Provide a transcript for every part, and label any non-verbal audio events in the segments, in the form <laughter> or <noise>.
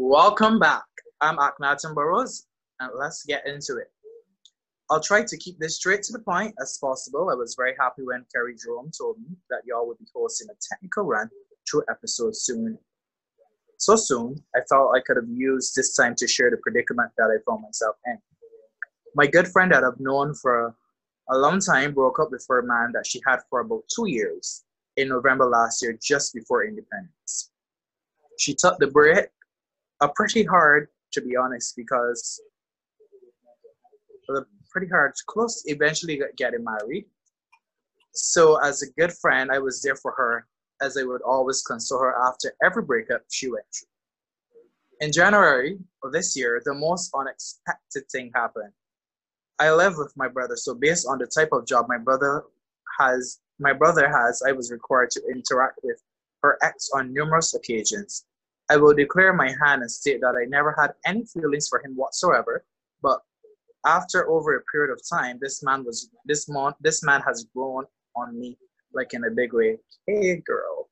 Welcome back. I'm Akhenaton Burrows, and let's get into it. I'll try to keep this straight to the point as possible. I was very happy when Carrie Jerome told me that y'all would be hosting a technical run through episodes soon. So soon, I felt I could have used this time to share the predicament that I found myself in. My good friend that I've known for a long time broke up with her man that she had for about two years in November last year, just before independence. She took the break uh, pretty hard, to be honest, because pretty hard, close eventually getting married. So, as a good friend, I was there for her as I would always console her after every breakup she went through. In January of this year, the most unexpected thing happened. I live with my brother, so based on the type of job my brother has, my brother has, I was required to interact with her ex on numerous occasions. I will declare my hand and state that I never had any feelings for him whatsoever, but after over a period of time, this man was this man this man has grown on me like in a big way. Hey girl.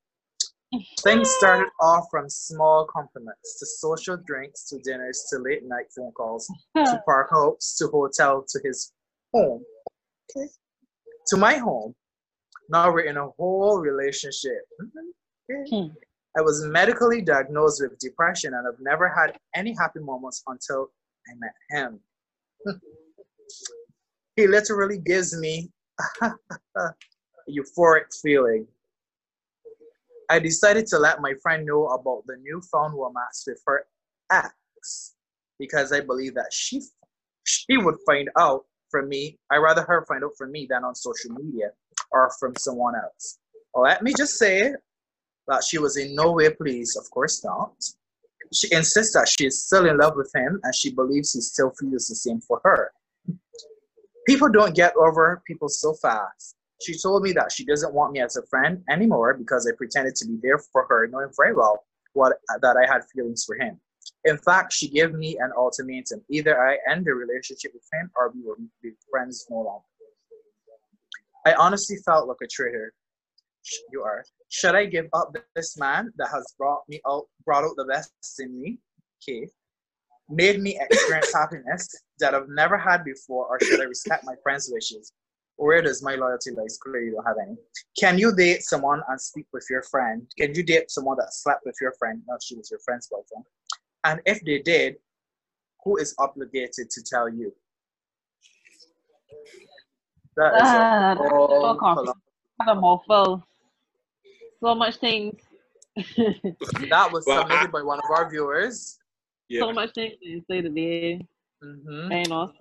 Things started off from small compliments to social drinks to dinners to late night phone calls to <laughs> park hops to hotel to his home. Okay. To my home. Now we're in a whole relationship. Okay. I was medically diagnosed with depression and I've never had any happy moments until I met him. <laughs> he literally gives me a <laughs> euphoric feeling. I decided to let my friend know about the newfound romance with her ex because I believe that she she would find out from me. I rather her find out from me than on social media or from someone else. Let me just say that she was in no way pleased, of course not. She insists that she is still in love with him and she believes he still feels the same for her. People don't get over people so fast. She told me that she doesn't want me as a friend anymore because I pretended to be there for her, knowing very well what that I had feelings for him. In fact, she gave me an ultimatum: either I end the relationship with him, or we will be friends no longer. I honestly felt like a traitor. You are should I give up this man that has brought me out, brought out the best in me? Okay. Made me experience <laughs> happiness that I've never had before, or should I respect my friend's wishes? Where does my loyalty lie? Clearly, you don't have any. Can you date someone and sleep with your friend? Can you date someone that slept with your friend? Not she was your friend's boyfriend. And if they did, who is obligated to tell you? That is uh, a whole so much things. <laughs> that was well, submitted I, by one of our viewers. Yeah. So much things to say today. Mm-hmm. And also.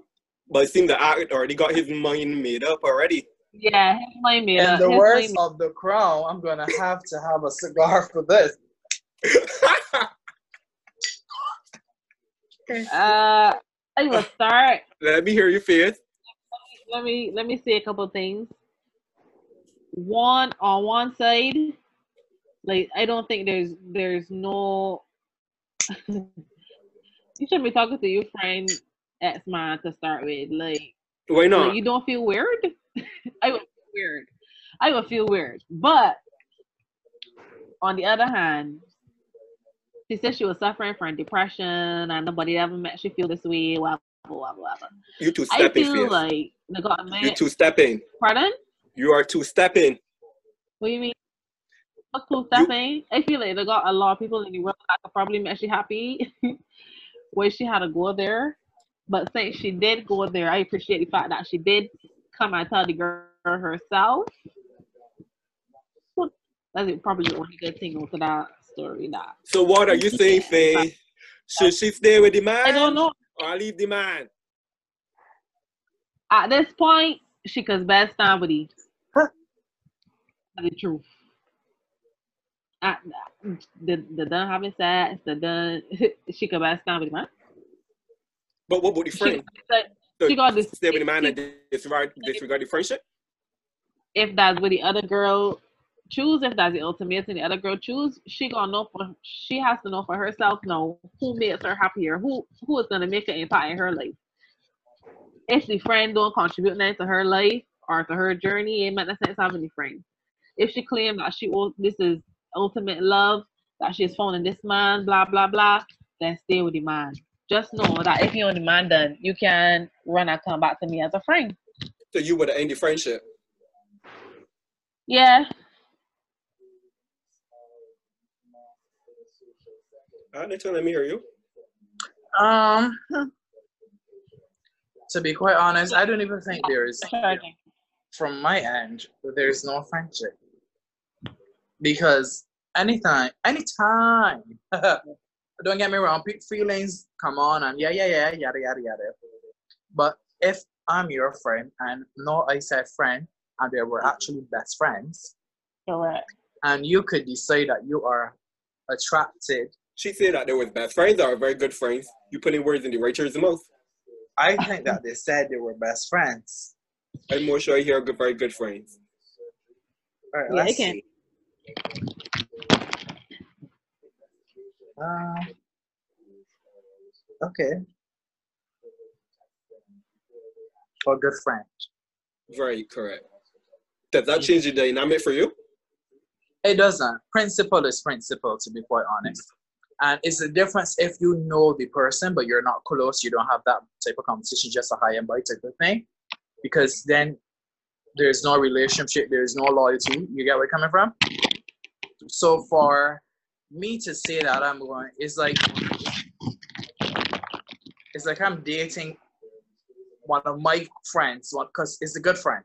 But it seems the actor already got his mind made up already. Yeah, his mind made In up. In the words of the crown, I'm gonna have to have a cigar for this. <laughs> uh, I will start. Let me hear your face. Let me let me say a couple things. One on one side, like I don't think there's there's no <laughs> you should be talking to your friend ex man to start with. Like why not? Like, you don't feel weird? <laughs> I would feel weird. I would feel weird. But on the other hand, she said she was suffering from depression and nobody ever met she feel this way, blah blah blah blah. You two stepping. I feel like the government. You two stepping. Pardon? You are two stepping. What do you mean? Cool Stephanie. I feel like they got a lot of people in the world that could probably make she happy <laughs> where she had to go there. But since she did go there, I appreciate the fact that she did come and tell the girl herself. That's probably the only good thing to that story. That. So what are you saying, Faye? Should she stay with the man? I don't know. Or leave the man? At this point, she could best stand with the, the truth the the done having sex, the done <laughs> she stand with man. But what about the friend? She, so she got this. Stay with the man and disregard disregard the friendship. If that's what the other girl choose, if that's the ultimate and the other girl choose, she gonna know for she has to know for herself know who makes her happier, who who is gonna make an impact in her life. If the friend don't contribute nothing to her life or to her journey, it makes no sense having the friend. If she claim that she will, this is ultimate love that she's found in this man, blah blah blah. then stay with the man. Just know that if you're on the man, then you can run and come back to me as a friend. So you would end the friendship. Yeah. Alright, Nathan, let me hear you. Um, to be quite honest, I don't even think there is, from my end, there's no friendship. Because anytime, anytime, <laughs> don't get me wrong, pe- feelings come on and yeah, yeah, yeah, yada, yada, yada. But if I'm your friend and no, I said friend, and they were actually best friends, Correct. and you could decide that you are attracted, She said that they was best friends or very good friends. You putting words in the writer's mouth. I think that they said they were best friends. I'm more sure I hear good, very good friends. All right, Yeah, let's it can. see. Uh, okay. For good friend. Very correct. Does that change the dynamic for you? It doesn't. Principle is principle, to be quite honest. And it's a difference if you know the person, but you're not close, you don't have that type of conversation, just a high and by type of thing. Because then there's no relationship, there's no loyalty. You get where I'm coming from? So for me to say that I'm going, it's like it's like I'm dating one of my friends, one because it's a good friend.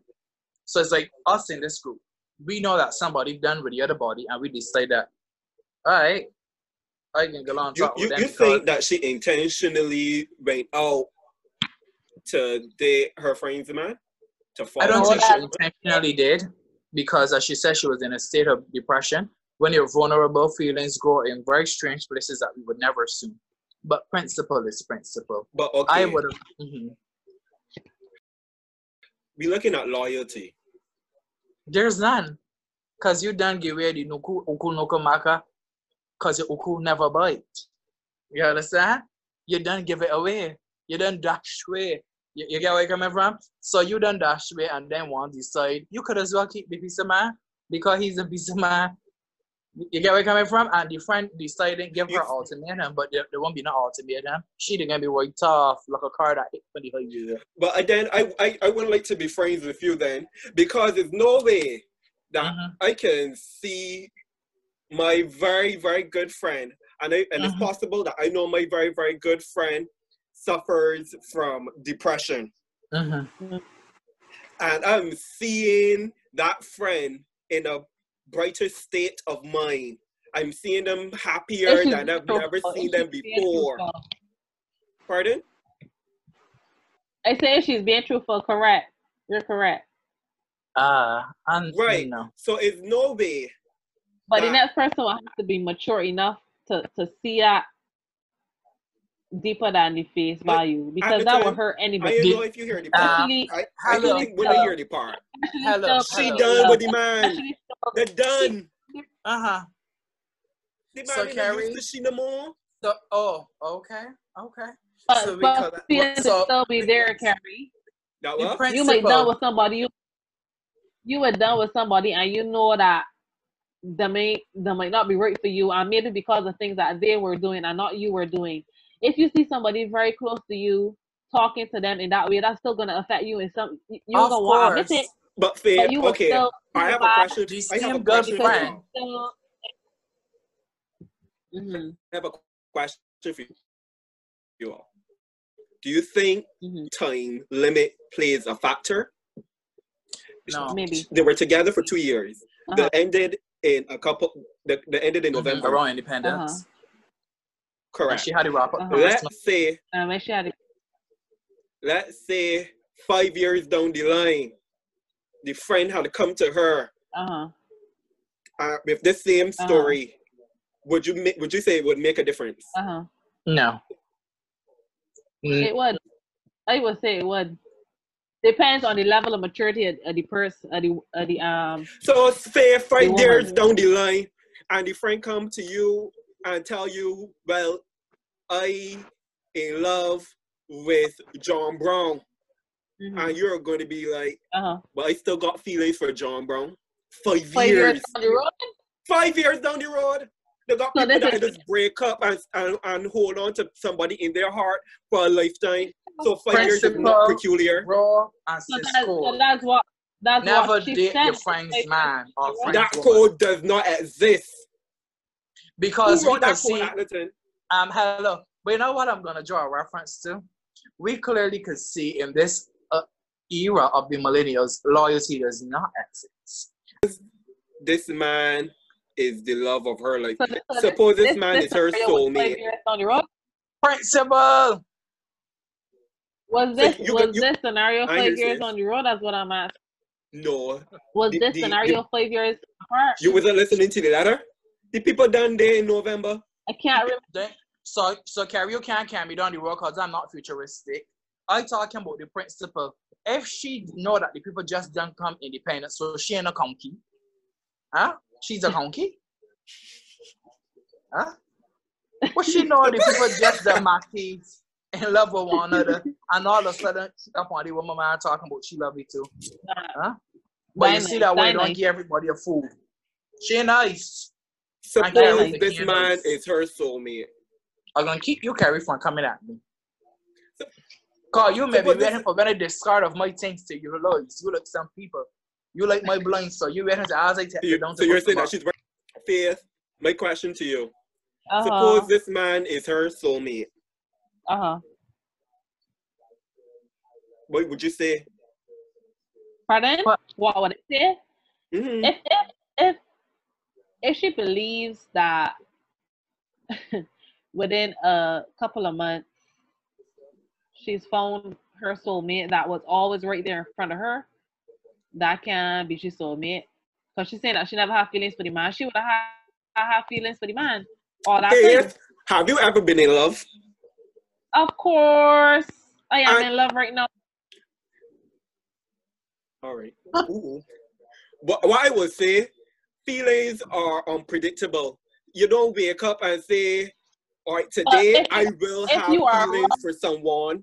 So it's like us in this group. We know that somebody done with the other body, and we decide that, all right, I can go on You, you, you think that she intentionally went out to date her friend's man? To fall I don't think she intentionally did, because as she said, she was in a state of depression. When your vulnerable feelings go in very strange places that we would never assume. But principle is principle. But okay, I would have. mhm. we looking at loyalty. There's none. Because you done give away the nuku uku nuku maka because your uku never bite. You understand? You don't give it away. You don't dash away. You, you get where I'm coming from? So you don't dash away and then one decide. You could as well keep the piece of man because he's a piece of man. You get where I'm coming from? And the friend decided give her ultimatum, but there, there won't be no ultimatum. She didn't gonna be worked tough like a car that hit for the whole year. But then I, I, I wouldn't like to be friends with you then because there's no way that Mhm. I can see my very, very good friend, and, I, and it's Mhm. possible that I know my very, very good friend suffers from depression. Mhm. And I'm seeing that friend in a brighter state of mind. I'm seeing them happier than I've being never truthful, seen them before. truthful. Pardon? I say she's being truthful, correct. You're correct. Ah, and Right. no. So it's no way. But the That- next person will have to be mature enough to, to see that deeper than the face But value because the that will time, hurt I anybody. don't Did- know if you hear the part. Especially, I, I hello, don't think women hello. hear the part. especially uh, Hello, She hello. done with the man. Uh, They're done. Uh huh. The man So, ain't Carrie- used to she no more. So, oh, okay, okay. But, So we but call that- so- still be there, Carrie. That The? You might done with somebody. You you were done with somebody, and you know that they may they might not be right for you, and maybe because of things that they were doing and not you were doing. If you see somebody very close to you talking to them in that way, that's still gonna affect you in some. you- You're Of gonna want to course. it, But fair, but you will okay. still. I have a question. Do you I see have a him good question for friend? you. Still, Mhm, I have a question for you all. Do you think mhm. time limit plays a factor? No. Maybe. They were together for two years. Uh-huh. They ended in a couple. They, they ended in Mhm, November. Around independence. Uh-huh. And Correct. she had to wrap up. Uh-huh. Let's say, Uh, make sure I let's say, five years down the line, the friend had to come to her uh-huh. uh, with the same story. Would you ma- would you say it would make a difference? Uh-huh. No. Mm, It would. I would say it would. Depends on the level of maturity of, of the person, of the, of the um. So say five years down the line, and the friend come to you and tell you, "Well, I in love with John Brown," mhm, and you're going to be like, Uh-huh. "But I still got feelings for John Brown." Five, Five years. years down the road. Five years down the road. They got So people this that is- just break up and, and, and hold on to somebody in their heart for a lifetime. So five years is not peculiar. Raw and So, sis that, so that's what that's Never what she date said. your friend's man or friend's That woman. code does not exist. Because Who we can that see um hello. But you know what I'm gonna draw a reference to? We clearly could see in this uh, era of the millennials, loyalty does not exist. This man is the love of her life. So this- so Suppose this man is her scenario was five soulmate. years down the road. Principle. Was this you was got- you- this scenario I five hear years on the road? That's what I'm asking. No, Was The- this the- scenario five years apart? you wasn't listening to the letter. The people done there in November. I can't remember. So so Carrie, you can't carry me down the road because I'm not futuristic. I talking about the principle. If she know that the people just don't come independent, so she ain't a conky. Huh? She's a <laughs> conky. Huh? What she know the people just the marquis in love with one another, and all of a sudden she up on the woman man talking about she love you too. Huh? But you see that way, don't Dynamite. give everybody a fool. She nice. Suppose carry this the man is her soulmate. I'm gonna keep you carry from coming at me. Cause you may be Suppose this- waiting for very discard of my things to your look. You like some people. You like my blind, so you waiting to ask I take You- down so you're saying that she's right. Faith, my question to you. Uh-huh. Suppose this man is her soulmate. Uh-huh. What would you say? Pardon? What? What would I say? Mhm. If if if she believes that <laughs> within a couple of months she's found her soulmate that was always right there in front of her, that can be she soulmate. Because she's saying that she never had feelings for the man. She would have had, feelings for the man. All that. Faith, have you ever been in love? Of course. I am I- in love right now. All right. What, what I would say, feelings are unpredictable. You don't wake up and say, all right, today if- I will have you are feelings for someone.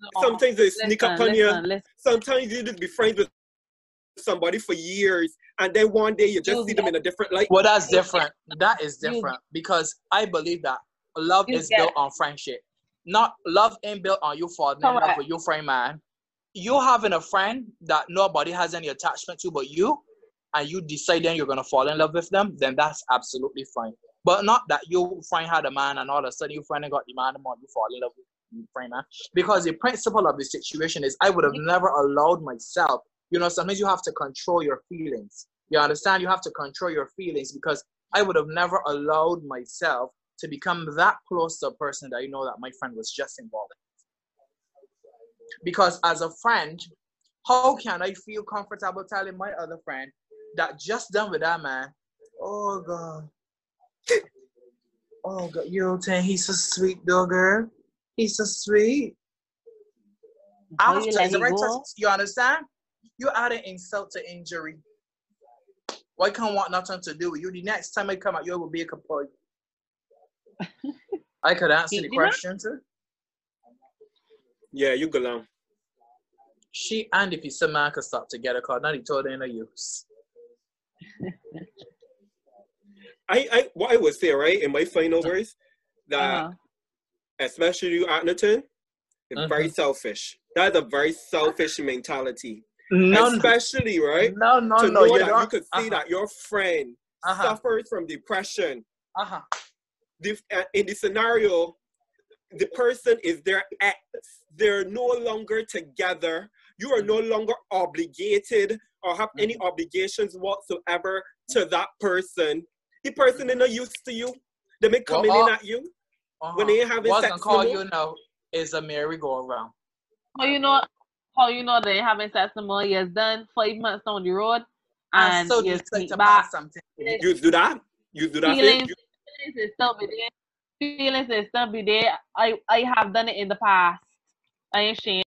No. Sometimes they sneak up on you. listen, listen. Sometimes you just be friends with somebody for years and then one day you just You see them in a different light. Well, that's different. That is You- different because I believe that love You is get- built on friendship. Not love ain't built on you falling in love Correct. with your friend, man. You having a friend that nobody has any attachment to but you, and you decide then you're gonna fall in love with them, then that's absolutely fine. But not that you find had a man and all of a sudden you friend got the man and you fall in love with your friend, man. Because the principle of the situation is I would have never allowed myself. You know, sometimes you have to control your feelings. You understand? You have to control your feelings because I would have never allowed myself to become that close to a person that you know that my friend was just involved in. Because as a friend, how can I feel comfortable telling my other friend that just done with that man? Oh God. Oh God, you know, saying he's so sweet, though, girl. He's so sweet. How After, you let is the right go? touch- you understand? You adding insult to injury. Why can't want nothing to do with you? The next time I come at you, I will be a kapoi. <laughs> I could answer the You question too. Yeah, you go on. She and if you said man could stop together, cause now they told her no use. I, I what I would say, right, in my final words, that Uh-huh. especially you, Atherton, is very selfish. That's a very selfish mentality. No, especially, right? no, no, to no. know You that you could see uh-huh, that your friend uh-huh, suffers from depression. uh-huh. The, uh, in the scenario, the person is their ex. They're no longer together. You are no longer obligated or have any Mm-hmm. obligations whatsoever to that person. The person is not used to you. They may come Well, in uh, at you. uh-huh. When they having Wasn't sex call no you know is a merry-go-round. How you know? How you know they having sex no more? Yes, done five months down the road, And and so you decide to back. something. You do that? You do that? Feelings, Faith? feelings is still be there. Feelings is still be there. I I have done it in the past. I ain't ashamed.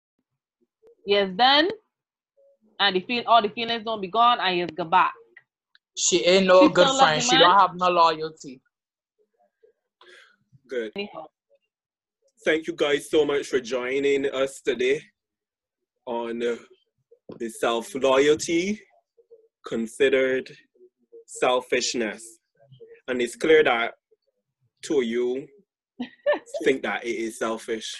Yes, done. And the feel all the feelings don't be gone. I just go back. She ain't no She good friend. the She man? don't have no loyalty. Good. Anyhow. Thank you guys so much for joining us today on uh, the self loyalty considered selfishness. and it's clear that two of you <laughs> think that it is selfish,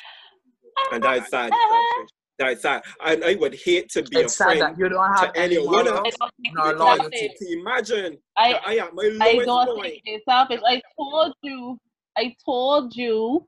and that is sad. <laughs> Selfish. That is sad. And I would hate to be It's a sad friend that you don't have to anyone morals else. I don't think nor it's loyalty. To imagine I that I am my I don't point. think it's selfish. I told you, I told you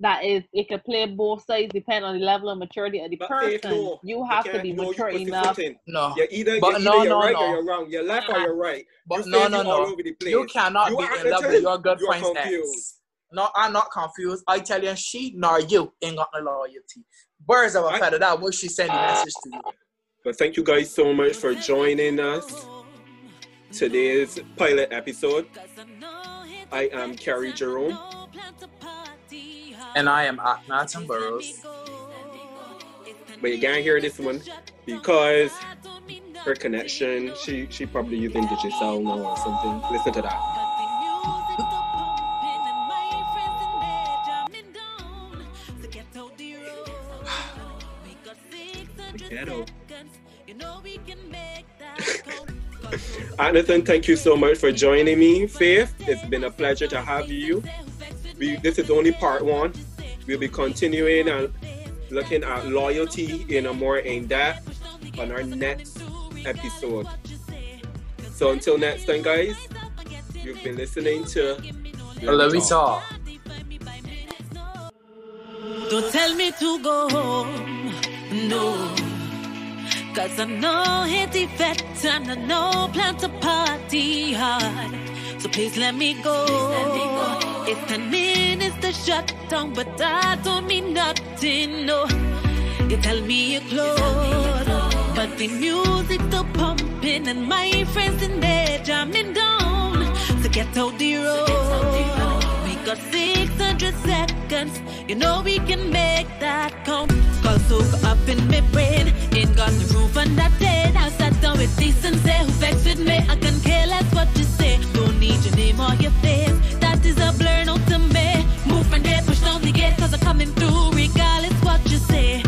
that is it could play both sides depending on the level of maturity of the But person. no. You have to be no, mature pussyfooting. enough. No, You're either, But you're, no, either you're no, right no. or you're wrong. You're left or you're right. but you no, no, no. over the place. You cannot You be in love with your good friend's ex. No, I'm not confused. I tell you, she nor you ain't got no loyalty. Birds of a feather. That was she sending message to you. But thank you guys so much for joining us today's pilot episode. I am Carrie Jerome. And I am at Nathan Burrows. But you can't hear this one because her connection, she she probably using Digicel now or something. Listen to that. Anderson, thank you so much for joining me. Faith, it's been a pleasure to have you. We, this is only part one. We'll be continuing and looking at loyalty in a more in depth on our next episode. So until next time, guys, you've been listening to Love you all. Don't tell me to go home, no. Cause I know hit the vet and I know plan to party hard. So please let me go. It's ten minutes to shut down, but that don't mean nothing, no. You tell me you're close, but the music's still pumping and my friends in there jamming down. So get out the road. We got 600 seconds. You know we can make that count. Call soak up in my brain back on the roof and I did. I sat down with decency. Who vexed with me? I can care less what you say. Don't need your name or your face. That is a blur, no to me. Move from there, push down the gate, cause I'm coming through.